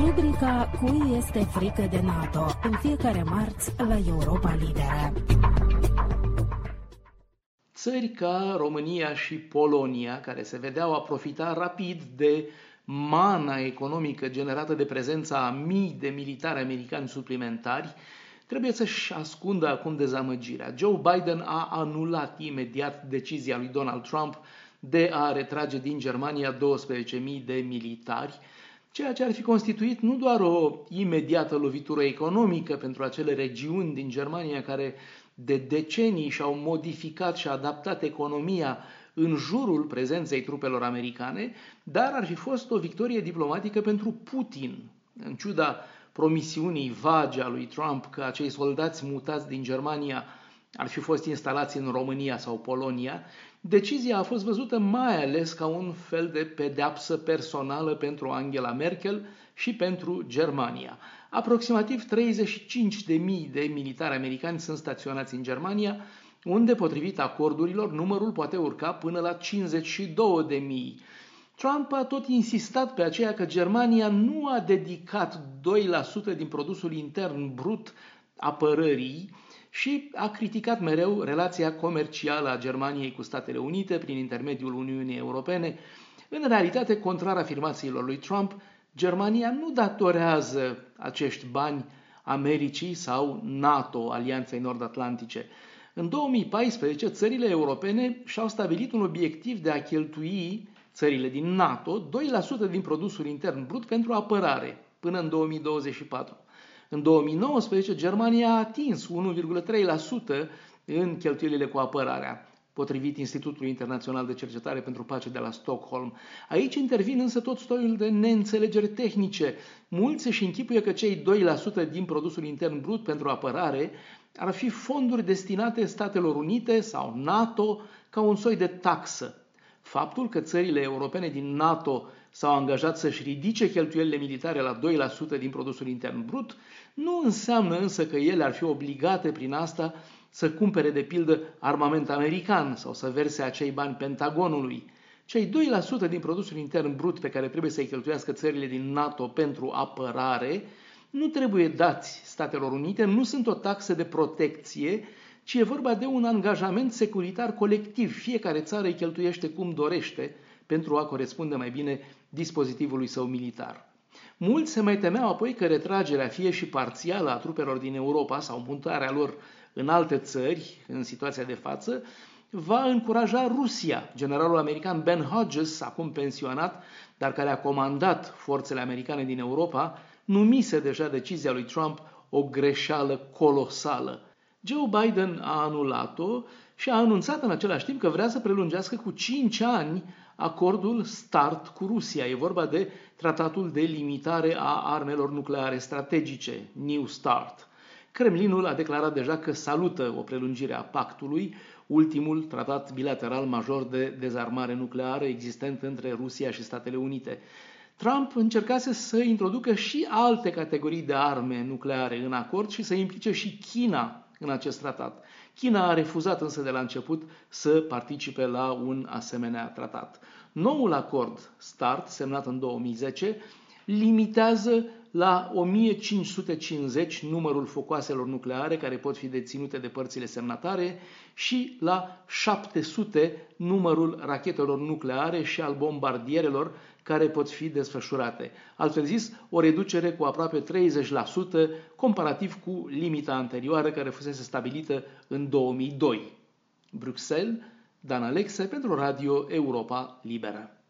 Rubrica Cui este frică de NATO? În fiecare marți la Europa Liberă. Țări ca România și Polonia, care se vedeau a profita rapid de mana economică generată de prezența a mii de militari americani suplimentari, trebuie să-și ascundă acum dezamăgirea. Joe Biden a anulat imediat decizia lui Donald Trump de a retrage din Germania 12.000 de militari, ceea ce ar fi constituit nu doar o imediată lovitură economică pentru acele regiuni din Germania care de decenii și-au modificat și adaptat economia în jurul prezenței trupelor americane, dar ar fi fost o victorie diplomatică pentru Putin. În ciuda promisiunii vage a lui Trump că acei soldați mutați din Germania ar fi fost instalați în România sau Polonia, decizia a fost văzută mai ales ca un fel de pedeapsă personală pentru Angela Merkel și pentru Germania. Aproximativ 35.000 de militari americani sunt staționați în Germania, unde, potrivit acordurilor, numărul poate urca până la 52.000. Trump a tot insistat pe aceea că Germania nu a dedicat 2% din produsul intern brut apărării, și a criticat mereu relația comercială a Germaniei cu Statele Unite prin intermediul Uniunii Europene. În realitate, contrar afirmațiilor lui Trump, Germania nu datorează acești bani Americii sau NATO, Alianței Nord-Atlantice. În 2014, țările europene și-au stabilit un obiectiv de a cheltui țările din NATO 2% din produsul intern brut pentru apărare până în 2024. În 2019, Germania a atins 1,3% în cheltuielile cu apărarea, potrivit Institutului Internațional de Cercetare pentru Pace de la Stockholm. Aici intervin însă tot stoiul de neînțelegeri tehnice. Mulți își închipuie că cei 2% din produsul intern brut pentru apărare ar fi fonduri destinate Statelor Unite sau NATO ca un soi de taxă. Faptul că țările europene din NATO s-au angajat să-și ridice cheltuielile militare la 2% din produsul intern brut, nu înseamnă însă că ele ar fi obligate prin asta să cumpere de pildă armament american sau să verse acei bani Pentagonului. Cei 2% din produsul intern brut pe care trebuie să-i cheltuiască țările din NATO pentru apărare nu trebuie dați Statelor Unite, nu sunt o taxă de protecție, ci e vorba de un angajament securitar colectiv. Fiecare țară îi cheltuiește cum dorește pentru a corespunde mai bine dispozitivului său militar. Mulți se mai temeau apoi că retragerea, fie și parțială, a trupelor din Europa sau mutarea lor în alte țări, în situația de față, va încuraja Rusia. Generalul american Ben Hodges, acum pensionat, dar care a comandat forțele americane din Europa, numise deja decizia lui Trump o greșeală colosală. Joe Biden a anulat-o și a anunțat în același timp că vrea să prelungească cu 5 ani acordul START cu Rusia. E vorba de tratatul de limitare a armelor nucleare strategice, New START. Kremlinul a declarat deja că salută o prelungire a pactului, ultimul tratat bilateral major de dezarmare nucleară existent între Rusia și Statele Unite. Trump încercase să introducă și alte categorii de arme nucleare în acord și să implice și China în acest tratat. China a refuzat însă de la început să participe la un asemenea tratat. Noul acord START, semnat în 2010, limitează la 1550 numărul focoaselor nucleare care pot fi deținute de părțile semnatare și la 700 numărul rachetelor nucleare și al bombardierelor care pot fi desfășurate. Altfel zis, o reducere cu aproape 30% comparativ cu limita anterioară care fusese stabilită în 2002. Bruxelles, Dan Alexe pentru Radio Europa Liberă.